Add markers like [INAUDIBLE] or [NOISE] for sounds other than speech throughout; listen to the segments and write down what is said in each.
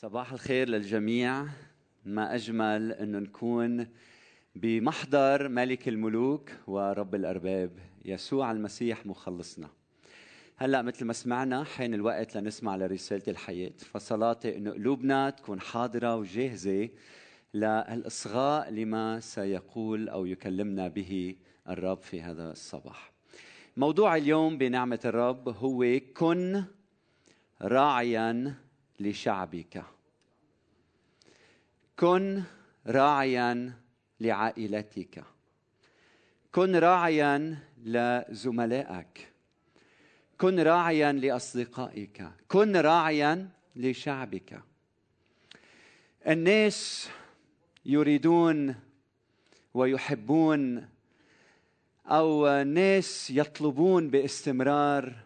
صباح الخير للجميع. ما أجمل انه نكون بمحضر ملك الملوك ورب الأرباب يسوع المسيح مخلصنا. هلأ مثل ما سمعنا حين الوقت لنسمع لرسالة الحياة فصلاتي انه قلوبنا تكون حاضرة وجاهزة للإصغاء لما سيقول أو يكلمنا به الرب في هذا الصباح. موضوع اليوم بنعمة الرب هو كن راعيا لشعبك. كن راعيا لعائلتك. كن راعيا لزملائك. كن راعيا لأصدقائك. كن راعيا لشعبك. الناس يريدون ويحبون أو ناس يطلبون باستمرار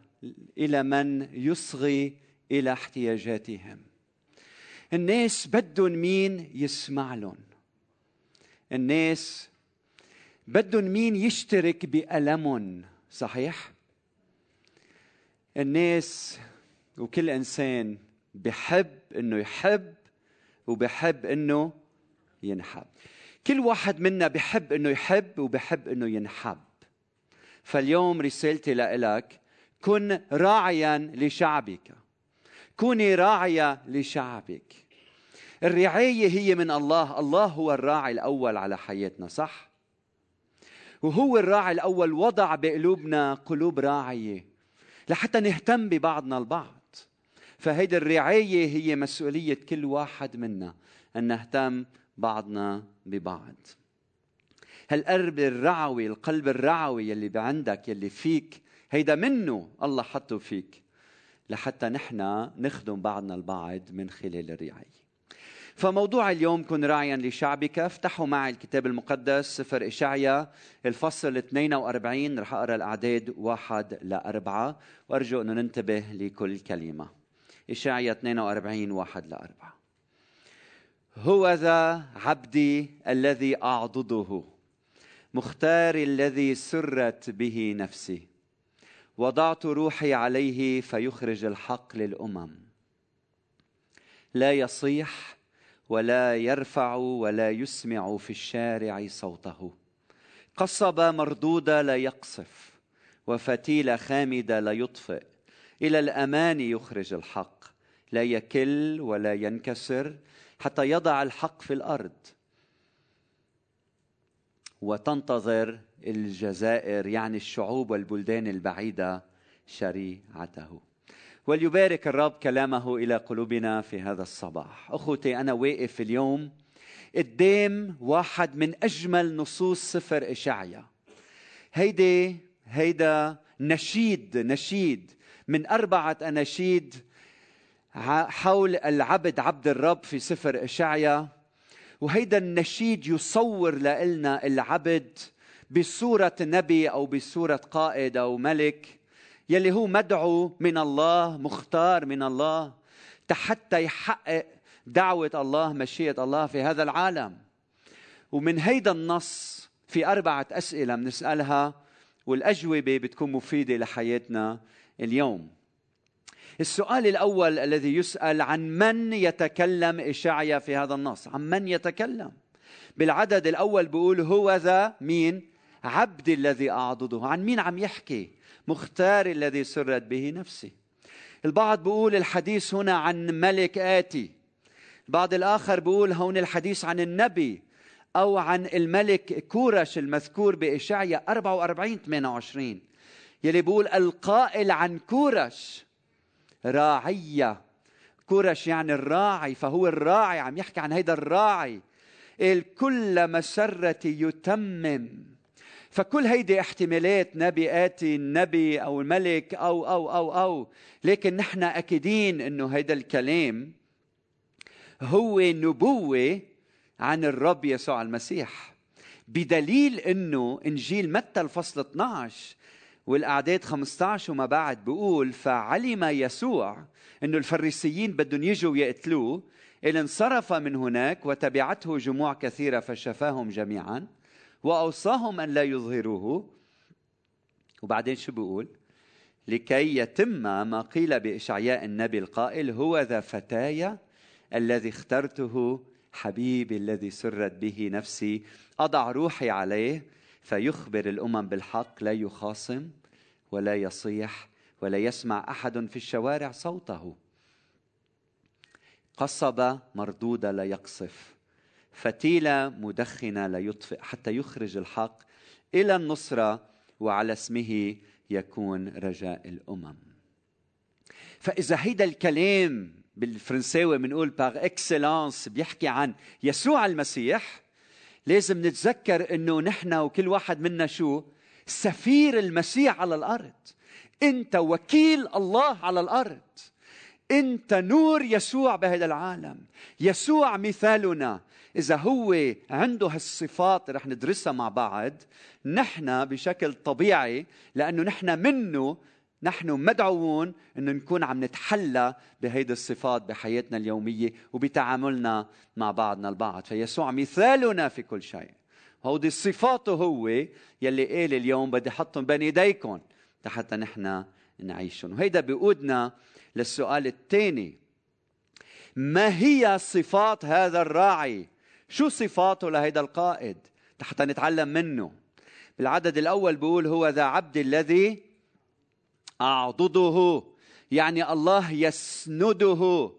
إلى من يصغي إلى احتياجاتهم. الناس بدهم مين يسمع لهم. الناس بدهم مين يشترك بألمهم صحيح؟ الناس وكل إنسان بحب إنه يحب وبحب إنه ينحب. كل واحد منا بحب إنه يحب وبحب إنه ينحب. فاليوم رسالتي لك كن راعيا لشعبك. كوني راعية لشعبك. الرعاية هي من الله. الله هو الراعي الأول على حياتنا صح؟ وهو الراعي الأول وضع بقلوبنا قلوب راعية لحتى نهتم ببعضنا البعض. فهيدي الرعاية هي مسؤولية كل واحد منا أن نهتم بعضنا ببعض. هالقلب الرعوي القلب الرعوي يلي بعندك يلي فيك هيدا منه الله حطه فيك. لحتى نحن نخدم بعضنا البعض من خلال الرعاية. فموضوع اليوم كن راعيا لشعبك. افتحوا معي الكتاب المقدس سفر إشعيا الفصل 42 رح أقرأ الأعداد واحد لأربعة وأرجو أن ننتبه لكل كلمة. إشعيا 42 واحد لأربعة هو ذا عبدي الذي أعضده مختار الذي سرت به نفسي. وضعت روحي عليه فيخرج الحق للأمم. لا يصيح ولا يرفع ولا يسمع في الشارع صوته. قصبة مردودة لا يقصف وفتيلة خامدة لا يطفئ. إلى الأمان يخرج الحق لا يكل ولا ينكسر حتى يضع الحق في الأرض. وتنتظر الجزائر يعني الشعوب والبلدان البعيدة شريعته. وليبارك الرب كلامه إلى قلوبنا في هذا الصباح. أخوتي أنا واقف اليوم قدام واحد من أجمل نصوص سفر إشعيا. هيدي هيدا نشيد نشيد من أربعة أناشيد حول العبد عبد الرب في سفر إشعيا. وهيدا النشيد يصور لنا العبد بصورة نبي أو بصورة قائد أو ملك يلي هو مدعو من الله مختار من الله حتى يحقق دعوة الله مشيئة الله في هذا العالم. ومن هيدا النص في أربعة أسئلة بنسألها والأجوبة بتكون مفيدة لحياتنا اليوم. السؤال الأول الذي يسأل عن من يتكلم إشعيا في هذا النص. عن من يتكلم؟ بالعدد الأول بيقول هو ذا مين؟ عبد الذي أعضده. عن مين عم يحكي؟ مختار الذي سرت به نفسي. البعض بيقول الحديث هنا عن ملك آتي. البعض الآخر بيقول هون الحديث عن النبي أو عن الملك كورش المذكور بإشعيا 44 28 يلي بيقول القائل عن كورش راعية كورش يعني الراعي فهو الراعي عم يحكي عن هيدا الراعي. الكل مسرة يتمم. فكل هيدي احتمالات نبي آتي النبي أو الملك أو أو أو أو. لكن نحن أكيدين أنه هيدا الكلام هو نبوة عن الرب يسوع المسيح. بدليل أنه إنجيل متى الفصل 12 والأعداد 15 وما بعد بيقول فعلم يسوع أنه الفريسيين بدهم يجوا ويقتلوه إذ انصرف من هناك وتبعته جموع كثيرة فشفاهم جميعا. وأوصاهم أن لا يظهروه. وبعدين شو بيقول؟ لكي يتم ما قيل بإشعياء النبي القائل هو ذا فتايا الذي اخترته حبيبي الذي سرت به نفسي. أضع روحي عليه فيخبر الأمم بالحق لا يخاصم ولا يصيح ولا يسمع أحد في الشوارع صوته. قصبه مردوده لا يقصف. فتيله مدخنة لا يطفئ حتى يخرج الحق إلى النصرة وعلى اسمه يكون رجاء الأمم. فإذا هيدا الكلام بالفرنساوي بنقول باغ اكسلانس بيحكي عن يسوع المسيح لازم نتذكر إنه نحن وكل واحد منا شو؟ سفير المسيح على الأرض. أنت وكيل الله على الأرض. أنت نور يسوع بهذا العالم. يسوع مثالنا. إذا هو عنده هالصفات رح ندرسها مع بعض نحن بشكل طبيعي لأنه نحن منه نحن مدعوون إنه نكون عم نتحلى بهيدي الصفات بحياتنا اليومية وبتعاملنا مع بعضنا البعض. فيسوع مثالنا في كل شيء. هودي صفاته هو يلي قال اليوم بدي احطهم بين إيديكم حتى نحن نعيشهم. وهيدا بيقودنا للسؤال الثاني. ما هي صفات هذا الراعي؟ شو صفاته لهيدا القائد؟ حتى نتعلم منه. بالعدد الأول بيقول هو ذا عبد الذي أعضده. يعني الله يسنده.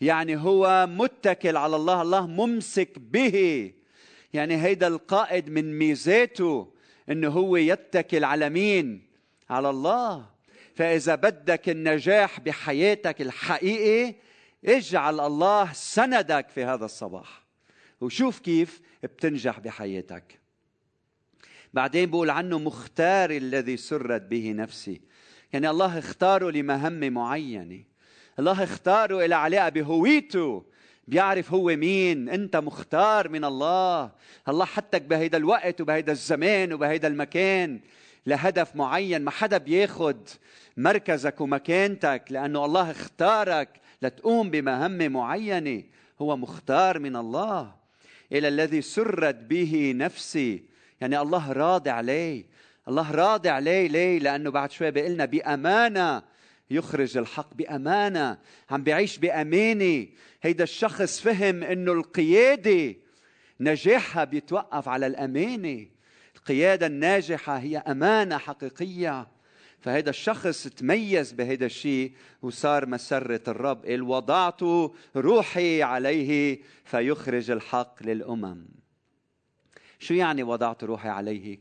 يعني هو متكل على الله. الله ممسك به. يعني هيدا القائد من ميزاته إنه هو يتكل على مين؟ على الله. فإذا بدك النجاح بحياتك الحقيقي اجعل الله سندك في هذا الصباح. وشوف كيف بتنجح بحياتك. بعدين بقول عنه مختار الذي سرت به نفسي. يعني الله اختاره لمهمة معينة. الله اختاره إلى علاقة بهويته. بيعرف هو مين. أنت مختار من الله. الله حطك بهيدا الوقت وبهيدا الزمان وبهيدا المكان لهدف معين. ما حدا بياخد مركزك ومكانتك لأنه الله اختارك لتقوم بمهمة معينة. هو مختار من الله. إلى الذي سرت به نفسي. يعني الله راضي عليه. الله راضي عليه ليه؟ لأنه بعد شوي بيقلنا بأمانة. يخرج الحق بأمانة. عم بيعيش بامانه هيدا الشخص فهم إنه القيادة نجاحها بيتوقف على الامانه القيادة الناجحة هي أمانة حقيقية. فهذا الشخص تميز بهذا الشيء وصار مسرة الرب. قال وضعت روحي عليه فيخرج الحق للأمم. شو يعني وضعت روحي عليه؟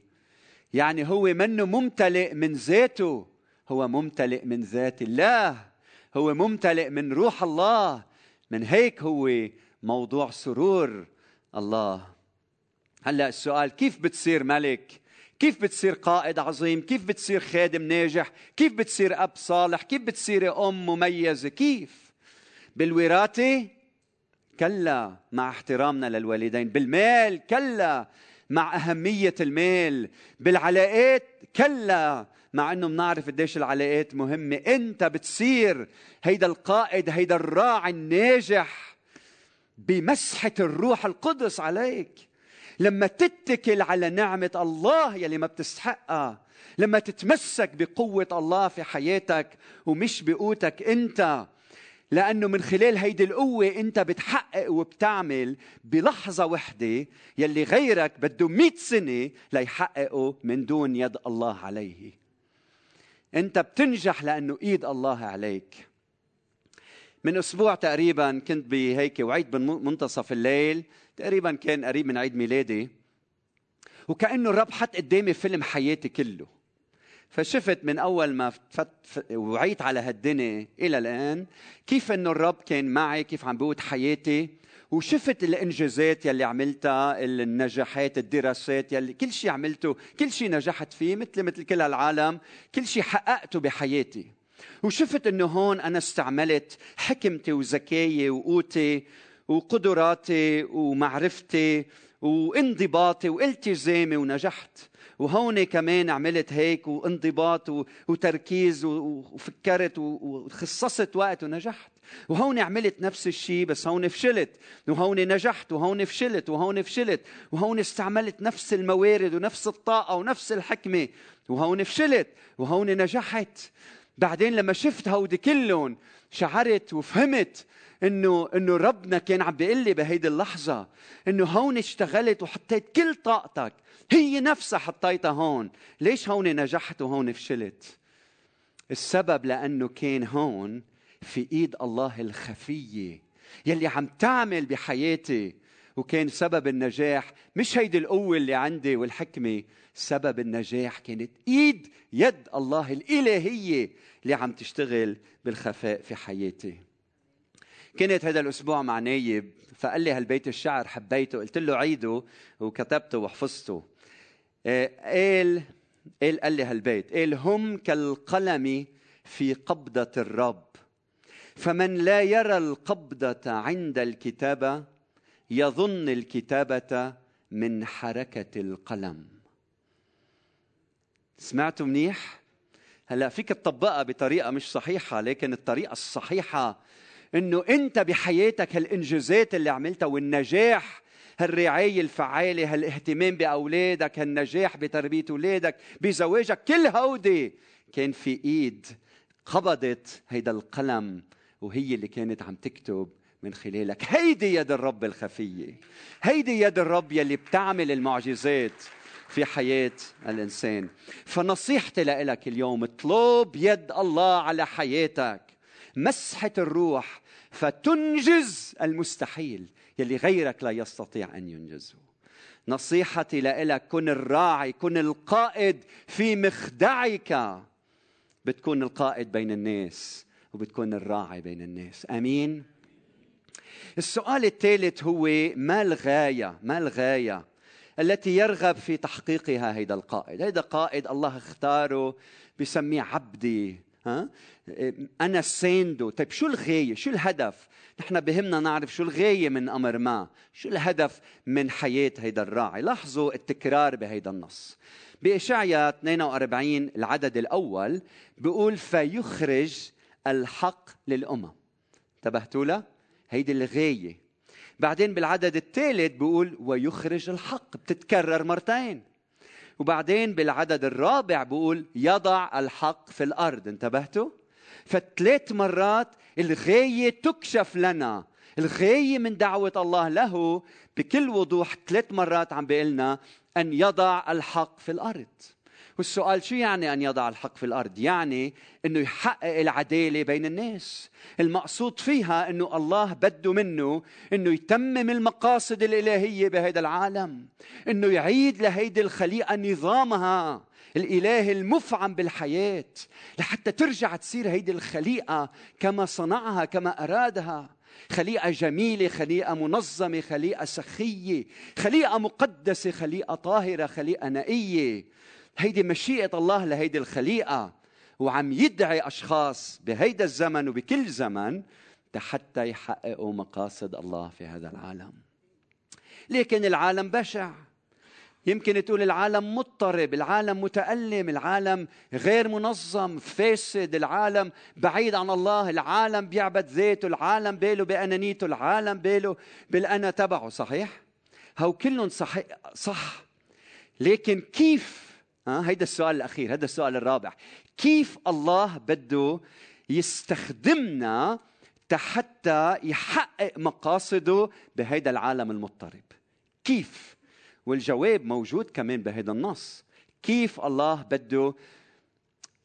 يعني هو منه ممتلئ من ذاته. هو ممتلئ من ذات الله. هو ممتلئ من روح الله. من هيك هو موضوع سرور الله. هلأ السؤال كيف بتصير ملك؟ كيف بتصير قائد عظيم؟ كيف بتصير خادم ناجح؟ كيف بتصير أب صالح؟ كيف بتصير أم مميزة؟ كيف؟ بالوراثة؟ كلا مع احترامنا للوالدين. بالمال؟ كلا مع أهمية المال. بالعلاقات؟ كلا مع إنه بنعرف قديش العلاقات مهمة. إنت بتصير هيدا القائد هيدا الراعي الناجح بمسحة الروح القدس عليك. لما تتكل على نعمة الله يلي ما بتستحقها لما تتمسك بقوة الله في حياتك ومش بقوتك انت لأنه من خلال هيدي القوة انت بتحقق وبتعمل بلحظة وحدة يلي غيرك بده مئة سنة ليحققه من دون يد الله عليه. انت بتنجح لأنه إيد الله عليك. من أسبوع تقريبا كنت بهيك وعيد بمنتصف الليل تقريبا كان قريب من عيد ميلادي وكأنه الرب حط قدامي فيلم حياتي كله. فشفت من أول ما فت وعيت على هالدنيا إلى الآن كيف إنه الرب كان معي كيف عم بقود حياتي. وشفت الإنجازات يلي عملتها النجاحات الدراسات يلي كل شيء عملته كل شيء نجحت فيه مثل مثل كل هالعالم. كل شيء حققته بحياتي. وشفت إنه هون أنا استعملت حكمتي وذكائي وقوتي وقدراتي ومعرفتي وانضباطي والتزامي ونجحت. وهون كمان عملت هيك وانضباط وتركيز وفكرت وخصصت وقت ونجحت. وهون عملت نفس الشيء بس هون فشلت. وهون نجحت وهون فشلت وهون فشلت. وهون استعملت نفس الموارد ونفس الطاقة ونفس الحكمة. وهون فشلت وهون نجحت. بعدين لما شفت هودي كلهم شعرت وفهمت انه إنه ربنا كان عم بيقول لي بهيدي اللحظة إنه هون اشتغلت وحطيت كل طاقتك. هي نفسها حطيتها هون. ليش هون نجحت وهون فشلت؟ السبب لأنه كان هون في إيد الله الخفية يلي عم تعمل بحياتي. وكان سبب النجاح مش هيدي القوة اللي عندي والحكمة سبب النجاح كانت إيد يد الله الإلهية اللي عم تشتغل بالخفاء في حياتي. كنت هذا الأسبوع مع نايب فقال لي هالبيت الشعر حبيته قلت له عيده وكتبته وحفظته. آه، قال قال قال لي هالبيت قال هم كالقلم في قبضة الرب. فمن لا يرى القبضة عند الكتابة يظن الكتابة من حركة القلم. سمعتوا منيح؟ هلا فيك تطبقها بطريقة مش صحيحة لكن الطريقة الصحيحة إنه أنت بحياتك هالإنجازات اللي عملتها والنجاح هالرعاية الفعالة هالاهتمام بأولادك هالنجاح بتربية أولادك بزواجك كل هودي كان في إيد قبضت هيدا القلم وهي اللي كانت عم تكتب من خلالك. هيدي يد الرب الخفية. هيدي يد الرب يلي بتعمل المعجزات. في حياة الإنسان. فنصيحتي لك اليوم اطلب يد الله على حياتك. مسحة الروح فتنجز المستحيل. يلي غيرك لا يستطيع أن ينجزه. نصيحتي لك كن الراعي كن القائد في مخدعك. بتكون القائد بين الناس وبتكون الراعي بين الناس. آمين؟ السؤال الثالث هو ما الغاية؟ ما الغاية التي يرغب في تحقيقها. هيدا القائد هيدا قائد الله اختاره بسميه عبدي ها؟ أنا سيندو. طيب شو الغاية؟ شو الهدف؟ نحن بهمنا نعرف شو الغاية من أمر ما. شو الهدف من حياة هيدا الراعي؟ لاحظوا التكرار بهيدا النص. بإشعيا 42 العدد الأول بيقول فيخرج الحق للأمم. انتبهتوا له؟ هيدي الغاية. بعدين بالعدد الثالث بيقول ويخرج الحق بتتكرر مرتين وبعدين بالعدد الرابع بيقول يضع الحق في الأرض انتبهتوا؟ فثلاث مرات الغاية تكشف لنا الغاية من دعوة الله له بكل وضوح ثلاث مرات عم بيقلنا أن يضع الحق في الأرض والسؤال شو يعني أن يضع الحق في الأرض؟ يعني أنه يحقق العدالة بين الناس. المقصود فيها أنه الله بده منه أنه يتمم المقاصد الإلهية بهذا العالم. أنه يعيد لهيدي الخليقة نظامها الإله المفعم بالحياة لحتى ترجع تصير هيدي الخليقة كما صنعها كما أرادها. خليقة جميلة خليقة منظمة خليقة سخية خليقة مقدسة خليقة طاهرة خليقة نقية هيدي مشيئة الله لهيدي الخليقة وعم يدعي أشخاص بهيدا الزمن وبكل زمن حتى يحققوا مقاصد الله في هذا العالم. لكن العالم بشع. يمكن تقول العالم مضطرب العالم متألم العالم غير منظم فاسد العالم بعيد عن الله العالم بيعبد ذاته العالم باله بأنانيته العالم باله بالأنا تبعه صحيح؟ هو كلهم صح. لكن كيف ها هيدا السؤال الأخير هذا السؤال الرابع. كيف الله بده يستخدمنا حتى يحقق مقاصده بهيدا العالم المضطرب؟ كيف؟ والجواب موجود كمان بهذا النص. كيف الله بده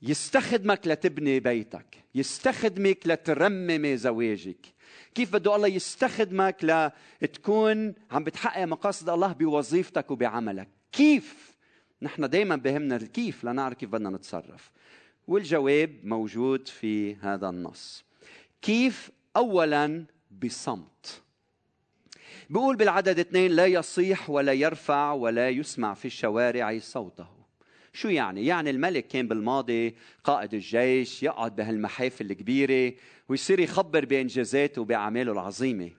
يستخدمك لتبني بيتك يستخدمك لترممي زواجك؟ كيف بده الله يستخدمك لتكون عم بتحقق مقاصد الله بوظيفتك وبعملك؟ كيف؟ نحن دائما بهمنا الكيف لنعرف كيف بدنا نتصرف. والجواب موجود في هذا النص. كيف؟ اولا بصمت. بيقول بالعدد اثنين لا يصيح ولا يرفع ولا يسمع في الشوارع صوته. شو يعني؟ يعني الملك كان بالماضي قائد الجيش يقعد بهالمحافل الكبيرة ويصير يخبر بإنجازاته وبأعماله العظيمة.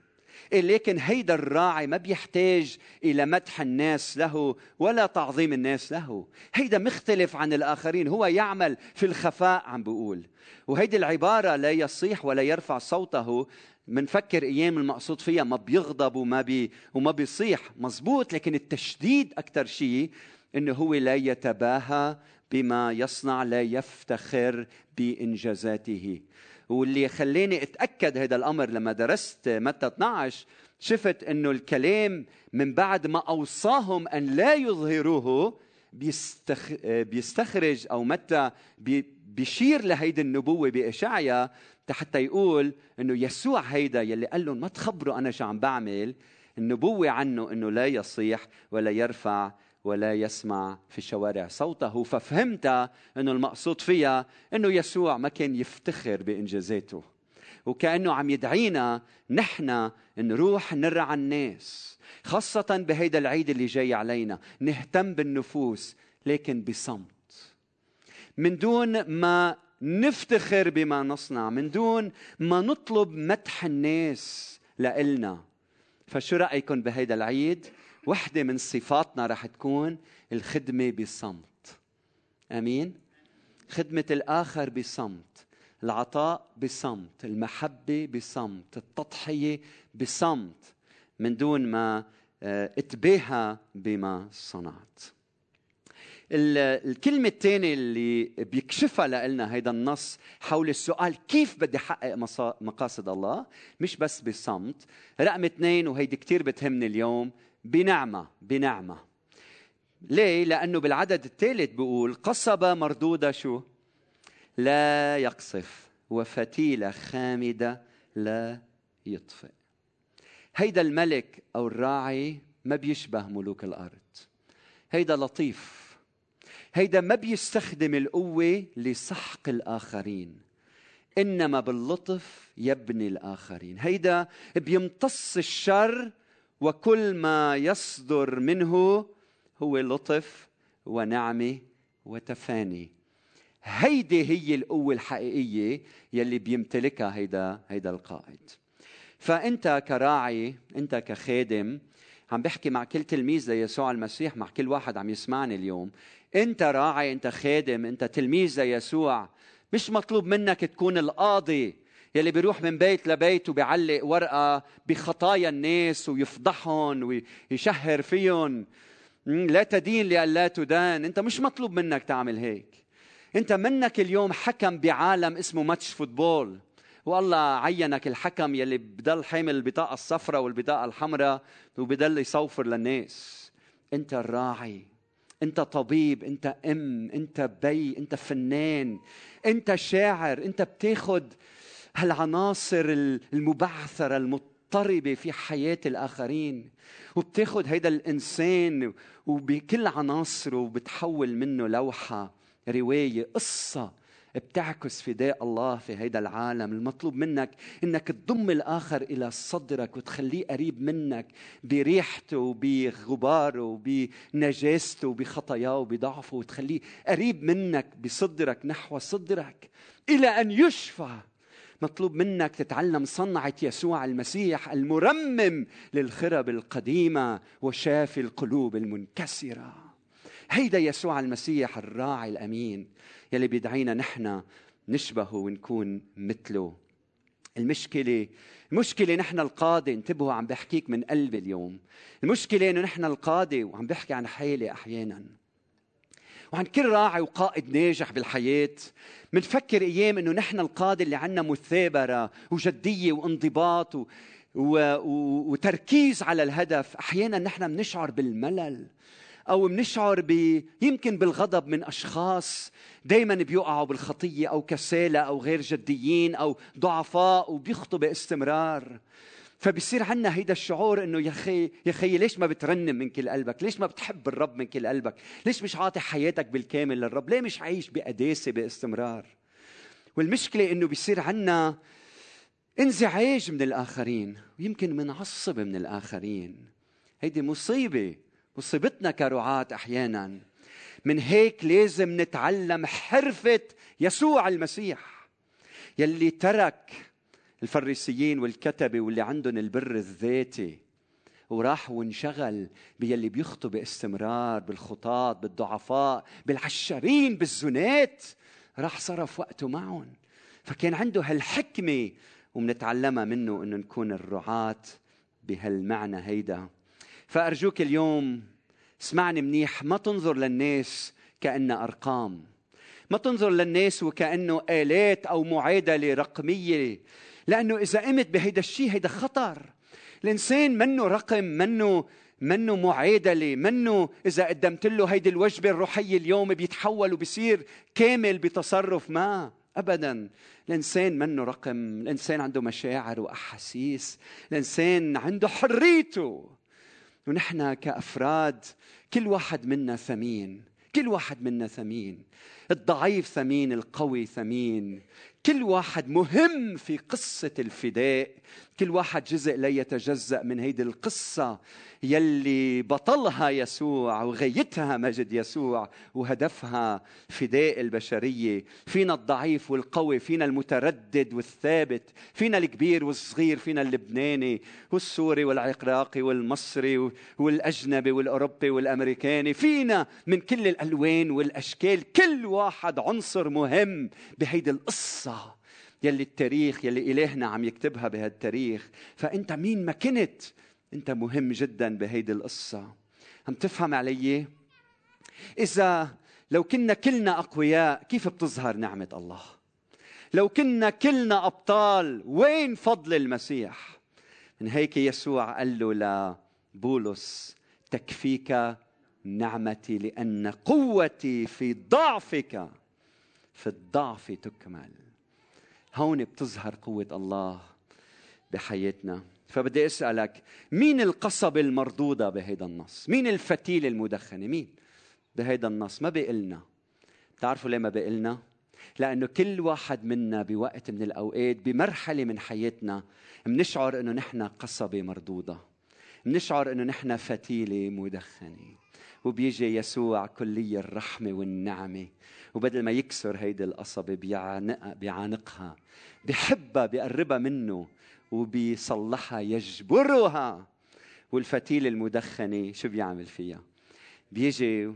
لكن هيدا الراعي ما بيحتاج إلى مدح الناس له ولا تعظيم الناس له. هيدا مختلف عن الآخرين هو يعمل في الخفاء عم بيقول وهيدي العبارة لا يصيح ولا يرفع صوته منفكر أيام المقصود فيها ما بيغضب وما بي وما بيصيح. مزبوط لكن التشديد أكثر شيء إنه هو لا يتباهى بما يصنع لا يفتخر بإنجازاته. واللي خلاني أتأكد هذا الأمر لما درست متى 12 شفت إنه الكلام من بعد ما أوصاهم أن لا يظهروه بيستخ... بيستخرج أو متى بي... بيشير لهيدي النبوة باشعيا حتى يقول إنه يسوع هيدا يلي قال لهم ما تخبروا أنا شو عم بعمل النبوة عنه إنه لا يصيح ولا يرفع ولا يسمع في الشوارع. صوته ففهمت إنه المقصود فيها إنه يسوع ما كان يفتخر بانجازاته وكأنه عم يدعينا نحن نروح نرعى الناس خاصة بهيدا العيد اللي جاي علينا. نهتم بالنفوس لكن بصمت. من دون ما نفتخر بما نصنع من دون ما نطلب مدح الناس لإلنا. فشو رأيكم بهيدا العيد؟ وحدة من صفاتنا رح تكون الخدمة بصمت. أمين؟ خدمة الآخر بصمت العطاء بصمت المحبة بصمت التضحية بصمت من دون ما آه، اتباهى بما صنعت. الكلمة الثانية اللي بيكشفها لنا هيدا النص حول السؤال كيف بدي أحقق مقاصد الله مش بس بصمت. رقم اثنين وهيدي كتير بتهمني اليوم بنعمة بنعمة. ليه؟ لأنه بالعدد الثالث بيقول قصبة مردودة شو؟ لا يقصف وفتيلة خامدة لا يطفئ. هيدا الملك أو الراعي ما بيشبه ملوك الأرض. هيدا لطيف. هيدا ما بيستخدم القوة لسحق الآخرين إنما باللطف يبني الآخرين. هيدا بيمتص الشر وكل ما يصدر منه هو لطف ونعمه وتفاني. هيدي هي القوة الحقيقية يلي بيمتلكها هيدا هيدا القائد. فأنت كراعي أنت كخادم عم بحكي مع كل تلميذ ليسوع المسيح مع كل واحد عم يسمعني اليوم. أنت راعي أنت خادم أنت تلميذ ليسوع. مش مطلوب منك تكون القاضي. يلي بيروح من بيت لبيت وبيعلق ورقة بخطايا الناس ويفضحهم ويشهر فيهم. لا تدين لألا تدان. أنت مش مطلوب منك تعمل هيك. أنت منك اليوم حكم بعالم اسمه ماتش فوتبول. والله عينك الحكم يلي بضل حامل البطاقة الصفراء والبطاقة الحمراء وبضل يصوفر للناس. أنت الراعي. أنت طبيب. أنت أم. أنت بي. أنت فنان. أنت شاعر. أنت بتاخد هالعناصر المبعثرة المضطربة في حياة الآخرين وبتاخد هيدا الإنسان وبكل عناصره وبتحول منه لوحة رواية قصة بتعكس فداء الله في هيدا العالم. المطلوب منك إنك تضم الآخر إلى صدرك وتخليه قريب منك بريحته وبغباره وبنجاسته وبخطاياه وبضعفه وتخليه قريب منك بصدرك نحو صدرك إلى أن يشفى مطلوب منك تتعلم صنعة يسوع المسيح المرمم للخرب القديمة وشافي القلوب المنكسرة. هيدا يسوع المسيح الراعي الأمين يلي بيدعينا نحن نشبهه ونكون مثله. المشكلة المشكلة نحن القادة انتبهوا عم بحكيك من قلبي اليوم. المشكلة إنه نحن القادة وعم بحكي عن حالي أحيانا. وعن كل راعي وقائد ناجح بالحياة. منفكر أيام أنه نحن القادة اللي عنا مثابرة وجدية وانضباط و... و... و... وتركيز على الهدف. أحيانا نحن بنشعر بالملل أو بنشعر ب... يمكن بالغضب من أشخاص دايما بيقعوا بالخطية أو كسالى أو غير جديين أو ضعفاء وبيخطوا باستمرار. فبصير عندنا هيدا الشعور إنه يا أخي يا أخي ليش ما بترنم من كل قلبك؟ ليش ما بتحب الرب من كل قلبك؟ ليش مش عاطي حياتك بالكامل للرب؟ ليه مش عايش بقداسة باستمرار؟ والمشكلة إنه بصير عندنا انزعاج من الآخرين ويمكن منعصب من الآخرين هيدي مصيبة مصيبتنا كرعاة أحيانا من هيك لازم نتعلم حرفة يسوع المسيح يلي ترك الفريسيين والكتبة واللي عندهم البر الذاتي. وراح وانشغل باللي بيخطوا باستمرار بالخطاة بالضعفاء بالعشرين بالزنات. راح صرف وقته معهم. فكان عنده هالحكمة ومنتعلمها منه إنه نكون الرعاة بهالمعنى هيدا. فأرجوك اليوم اسمعني منيح ما تنظر للناس كأنها أرقام. ما تنظر للناس وكأنه آلات أو معادلة رقمية لأنه إذا قمت بهيدا الشيء هيدا خطر. الإنسان منه رقم منه منه معادلة منه إذا قدمت له هيدي الوجبة الروحية اليوم بيتحول وبيصير كامل بتصرف ما أبدا. الإنسان منه رقم الإنسان عنده مشاعر وأحاسيس الإنسان عنده حريته. ونحن كأفراد كل واحد منا ثمين كل واحد منا ثمين. الضعيف ثمين القوي ثمين. كل واحد مهم في قصة الفداء. كل واحد جزء لا يتجزأ من هيدي القصة يلي بطلها يسوع وغايتها مجد يسوع وهدفها فداء البشرية. فينا الضعيف والقوي فينا المتردد والثابت فينا الكبير والصغير فينا اللبناني والسوري والعراقي والمصري والأجنبي والأوروبي والأمريكاني. فينا من كل الألوان والأشكال كل واحد عنصر مهم بهيدي القصة. يلي التاريخ يلي إلهنا عم يكتبها بهالتاريخ فأنت مين ما كنت أنت مهم جدا بهيدي القصة عم تفهم علي؟ إذا لو كنا كلنا أقوياء كيف بتظهر نعمة الله؟ لو كنا كلنا أبطال وين فضل المسيح؟ من هيك يسوع قال له لبولس تكفيك نعمتي لأن قوتي في ضعفك في الضعف تكمل هون بتظهر قوة الله بحياتنا فبدي أسألك مين القصبة المردودة بهيدا النص؟ مين الفتيلة المدخنة؟ مين؟ بهيدا النص ما بيقلنا بتعرفوا ليه ما بيقلنا؟ لأنه كل واحد منا بوقت من الأوقات بمرحلة من حياتنا منشعر أنه نحن قصبة مردودة منشعر أنه نحن فتيلة مدخنة وبيجي يسوع كلي الرحمة والنعمة. وبدل ما يكسر هيدي القصبة بيعانق بيعانقها بحبها بيقربها منه وبيصلحها يجبرها. والفتيلة المدخنة شو بيعمل فيها؟ بيجي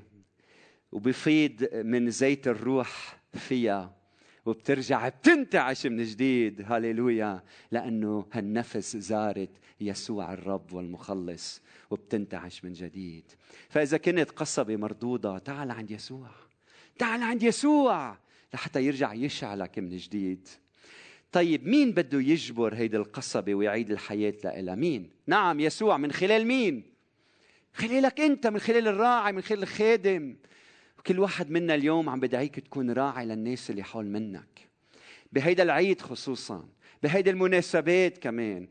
وبيفيض من زيت الروح فيها. وبترجع بتنتعش من جديد. هاليلويا لأنه هالنفس زارت يسوع الرب والمخلص وبتنتعش من جديد. فإذا كنت قصبة مردودة تعال عند يسوع. تعال عند يسوع لحتى يرجع يشعلك من جديد. طيب مين بده يجبر هيدي القصبة ويعيد الحياة لها مين؟ نعم يسوع. من خلال مين؟ خلالك أنت من خلال الراعي من خلال الخادم. كل واحد منا اليوم عم بدعيك تكون راعي للناس اللي حول منك. بهيدا العيد خصوصا بهيدا المناسبات كمان.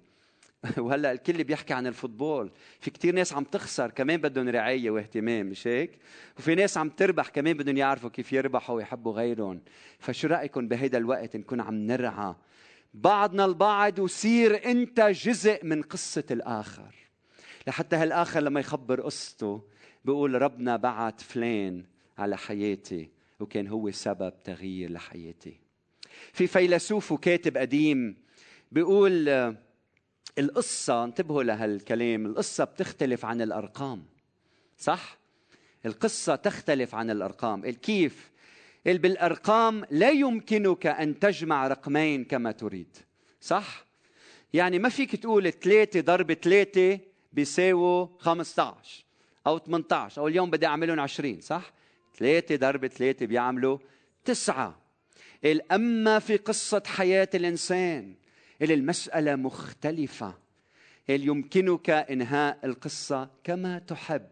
[LAUGHS] وهلأ الكل بيحكي عن الفوتبول. في كتير ناس عم تخسر كمان بدهم رعاية واهتمام مش هيك؟ وفي ناس عم تربح كمان بدهم يعرفوا كيف يربحوا ويحبوا غيرهم. فشو رأيكم بهيدا الوقت نكون عم نرعى؟ بعضنا البعض وصير أنت جزء من قصة الآخر. لحتى هالآخر لما يخبر قصته بيقول ربنا بعت فلان. على حياتي وكان هو سبب تغيير لحياتي في فيلسوف وكاتب قديم بيقول القصة انتبهوا لهالكلام القصة بتختلف عن الأرقام صح؟ القصة تختلف عن الأرقام كيف؟ بالأرقام لا يمكنك أن تجمع رقمين كما تريد صح؟ يعني ما فيك تقول ثلاثة ضرب ثلاثة بيساووا 15 أو 18 أو اليوم بدي أعملهم 20 صح؟ ثلاثة ضرب ثلاثة بيعملوا تسعة. أما في قصة حياة الإنسان المسألة مختلفة. يمكنك إنهاء القصة كما تحب.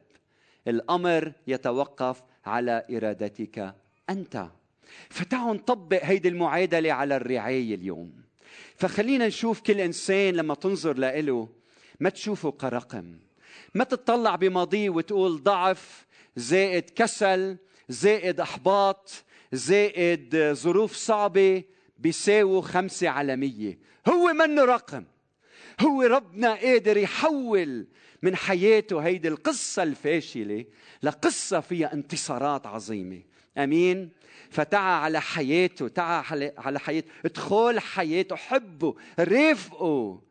الأمر يتوقف على إرادتك أنت. فتعالوا نطبق هيدي المعادلة على الرعاية اليوم. فخلينا نشوف كل إنسان لما تنظر له ما تشوفه كرقم. ما تطلع بماضيه وتقول ضعف زائد كسل زائد أحباط زائد ظروف صعبة بيساووا خمسة على مية هو منه رقم. هو ربنا قادر يحول من حياته هيدي القصة الفاشلة لقصة فيها انتصارات عظيمة. أمين؟ فتعا على حياته تعا على حياته ادخل حياته حبه رافقه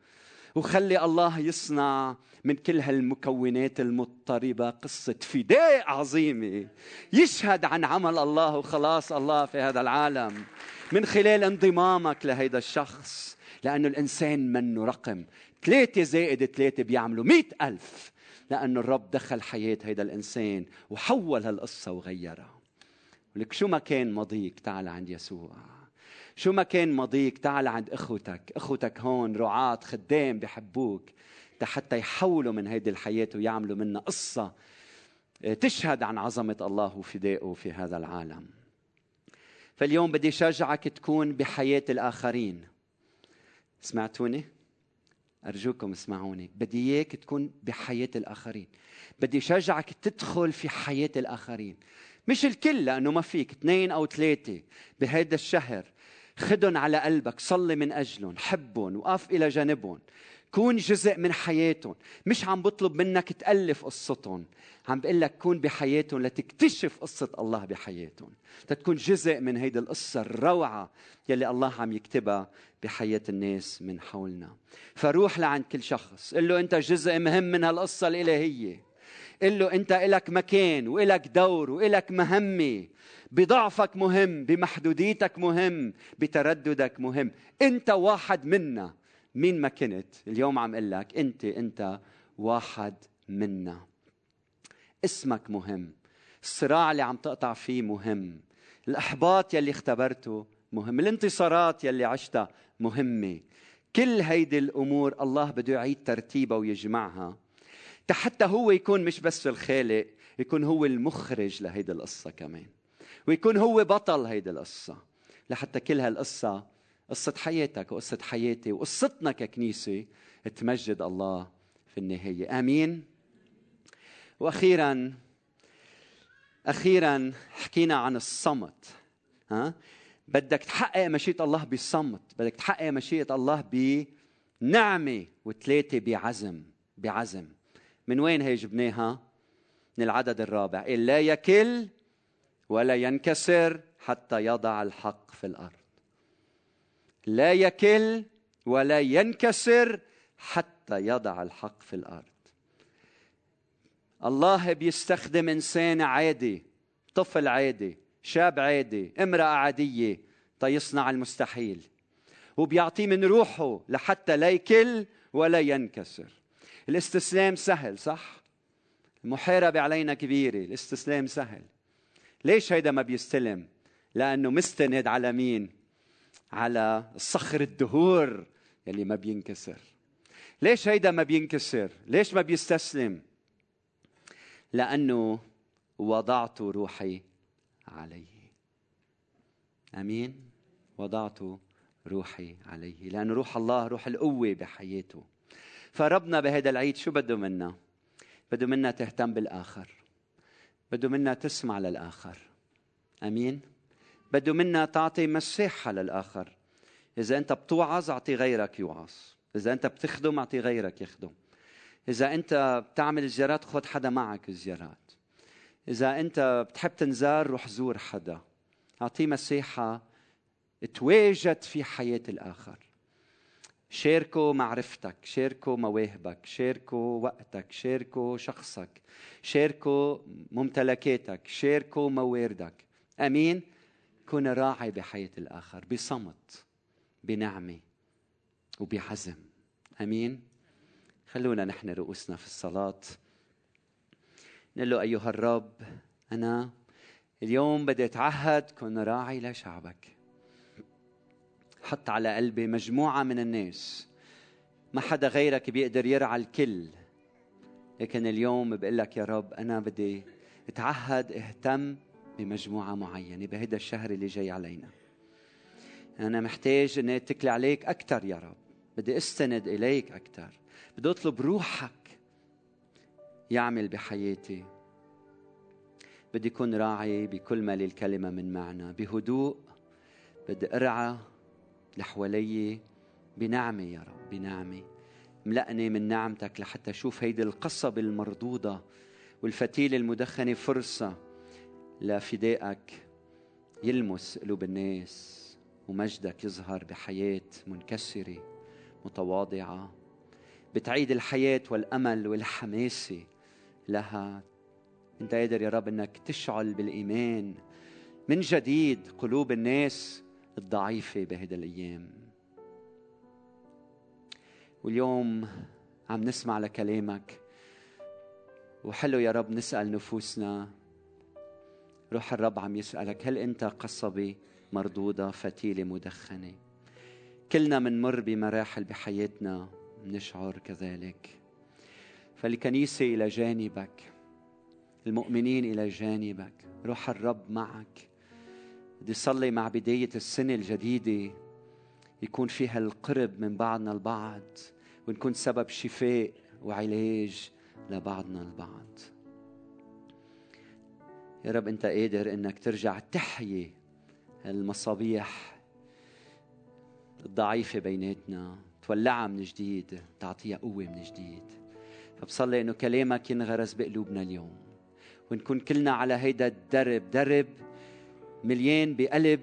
وخلي الله يصنع من كل هالمكونات المضطربة قصة فداء عظيمة. يشهد عن عمل الله وخلاص الله في هذا العالم. من خلال انضمامك لهيدا الشخص لأنه الإنسان منه رقم. ثلاثة زائد ثلاثة بيعملوا مئة ألف. لأنه الرب دخل حياة هيدا الإنسان وحول هالقصة وغيرها. لك شو ما كان ماضيك تعال عند يسوع. شو ما كان ماضيك تعال عند أخوتك. أخوتك هون رعاة خدام بحبوك. حتى يحولوا من هيدي الحياة ويعملوا منها قصة آه، تشهد عن عظمة الله وفدائه في هذا العالم. فاليوم بدي شجعك تكون بحياة الآخرين. سمعتوني؟ أرجوكم اسمعوني. بدي إياك تكون بحياة الآخرين. بدي شجعك تدخل في حياة الآخرين. مش الكل لأنه ما فيك. اثنين أو ثلاثة بهذا الشهر. خدهم على قلبك. صلي من أجلهم. حبهم. وقف إلى جانبهم. كون جزء من حياتهم. مش عم بطلب منك تألف قصتهم. عم بقول لك كون بحياتهم لتكتشف قصة الله بحياتهم. تكون جزء من هيدي القصة الروعة يلي الله عم يكتبها بحياة الناس من حولنا. فروح لعند كل شخص. قل له أنت جزء مهم من هالقصة الإلهية. قل له أنت إلك مكان وإلك دور وإلك مهمة. بضعفك مهم بمحدوديتك مهم بترددك مهم. أنت واحد منا. مين ما كنت اليوم عم أقول لك أنت أنت واحد منا. اسمك مهم الصراع اللي عم تقطع فيه مهم الإحباط يلي اختبرته مهم الانتصارات يلي عشتها مهمة. كل هيدي الأمور الله بده يعيد ترتيبها ويجمعها. حتى هو يكون مش بس الخالق يكون هو المخرج لهيدي القصة كمان. ويكون هو بطل هيدي القصة. لحتى كل هالقصة قصة حياتك وقصة حياتي وقصتنا ككنيسة تمجد الله في النهاية. آمين؟ وأخيرا أخيرا حكينا عن الصمت ها؟ بدك تحقق مشيئة الله بالصمت بدك تحقق مشيئة الله بنعمة وثلاثة بعزم بعزم. من وين هي جبناها؟ من العدد الرابع. لا يكل ولا ينكسر حتى يضع الحق في الأرض. لا يكل ولا ينكسر حتى يضع الحق في الأرض. الله بيستخدم إنسان عادي طفل عادي شاب عادي امرأة عادية تيصنع المستحيل. وبيعطيه من روحه لحتى لا يكل ولا ينكسر. الاستسلام سهل صح؟ المحاربة علينا كبيرة الاستسلام سهل. ليش هيدا ما بيستلم؟ لأنه مستند على مين؟ على الصخر الدهور يلي ما بينكسر. ليش هيدا ما بينكسر؟ ليش ما بيستسلم؟ لأنه وضعت روحي عليه. آمين؟ وضعت روحي عليه. لأن روح الله روح القوة بحياته. فربنا بهذا العيد شو بده منا؟ بده منا تهتم بالآخر. بده منا تسمع للآخر. أمين؟ بده منا تعطي مساحة للآخر. إذا أنت بتوعظ أعطي غيرك يوعظ. إذا أنت بتخدم أعطي غيرك يخدم. إذا أنت بتعمل زيارات خذ حدا معك الزيارات. إذا أنت بتحب تنزار روح زور حدا. أعطيه مساحة تواجد في حياة الآخر. شاركوا معرفتك شاركوا مواهبك شاركوا وقتك شاركوا شخصك شاركوا ممتلكاتك شاركوا مواردك. آمين؟ كن راعي بحياة الآخر بصمت بنعمة وبعزم أمين؟ خلونا نحن رؤوسنا في الصلاة. نقول له أيها الرب أنا اليوم بدي أتعهد كن راعي لشعبك. حط على قلبي مجموعة من الناس. ما حدا غيرك بيقدر يرعى الكل. لكن اليوم بقول لك يا رب أنا بدي أتعهد أهتم بمجموعة معينة بهذا الشهر اللي جاي علينا. أنا محتاج أني أتكل عليك أكثر يا رب. بدي استند إليك أكثر بدي أطلب روحك يعمل بحياتي. بدي أكون راعي بكل ما للكلمة من معنى. بهدوء بدي أرعى لحوالي. بنعمة يا رب بنعمة. ملأني من نعمتك لحتى أشوف هيدي القصب المردودة والفتيلة المدخنة فرصة. لفدائك يلمس قلوب الناس ومجدك يظهر بحياة منكسرة متواضعة. بتعيد الحياة والأمل والحماسة لها. أنت قادر يا رب أنك تشعل بالإيمان. من جديد قلوب الناس الضعيفة بهذا الأيام. واليوم عم نسمع لكلامك. وحلو يا رب نسأل نفوسنا روح الرب عم يسألك هل أنت قصبة مردودة فتيلة مدخنة؟ كلنا منمر بمراحل بحياتنا نشعر كذلك. فالكنيسة إلى جانبك المؤمنين إلى جانبك روح الرب معك. بدي صلي مع بداية السنة الجديدة يكون فيها القرب من بعضنا البعض ونكون سبب شفاء وعلاج لبعضنا البعض. يا رب أنت قادر إنك ترجع تحيي المصابيح الضعيفة بيناتنا تولعها من جديد تعطيها قوة من جديد. فبصلي إنه كلامك ينغرس بقلوبنا اليوم. ونكون كلنا على هيدا الدرب درب مليان بقلب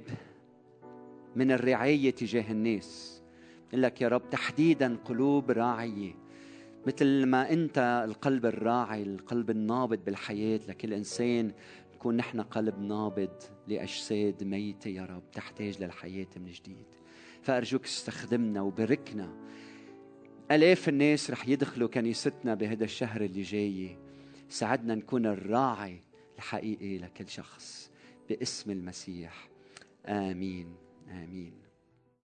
من الرعاية تجاه الناس. بقول لك يا رب تحديدا قلوب راعية. مثل ما أنت القلب الراعي القلب النابض بالحياة لكل إنسان نكون نحن قلب نابض لأجساد ميتة يا رب تحتاج للحياة من جديد. فأرجوك استخدمنا وباركنا. ألاف الناس رح يدخلوا كنيستنا بهذا الشهر اللي جاي. ساعدنا نكون الراعي الحقيقي لكل شخص باسم المسيح. آمين. آمين.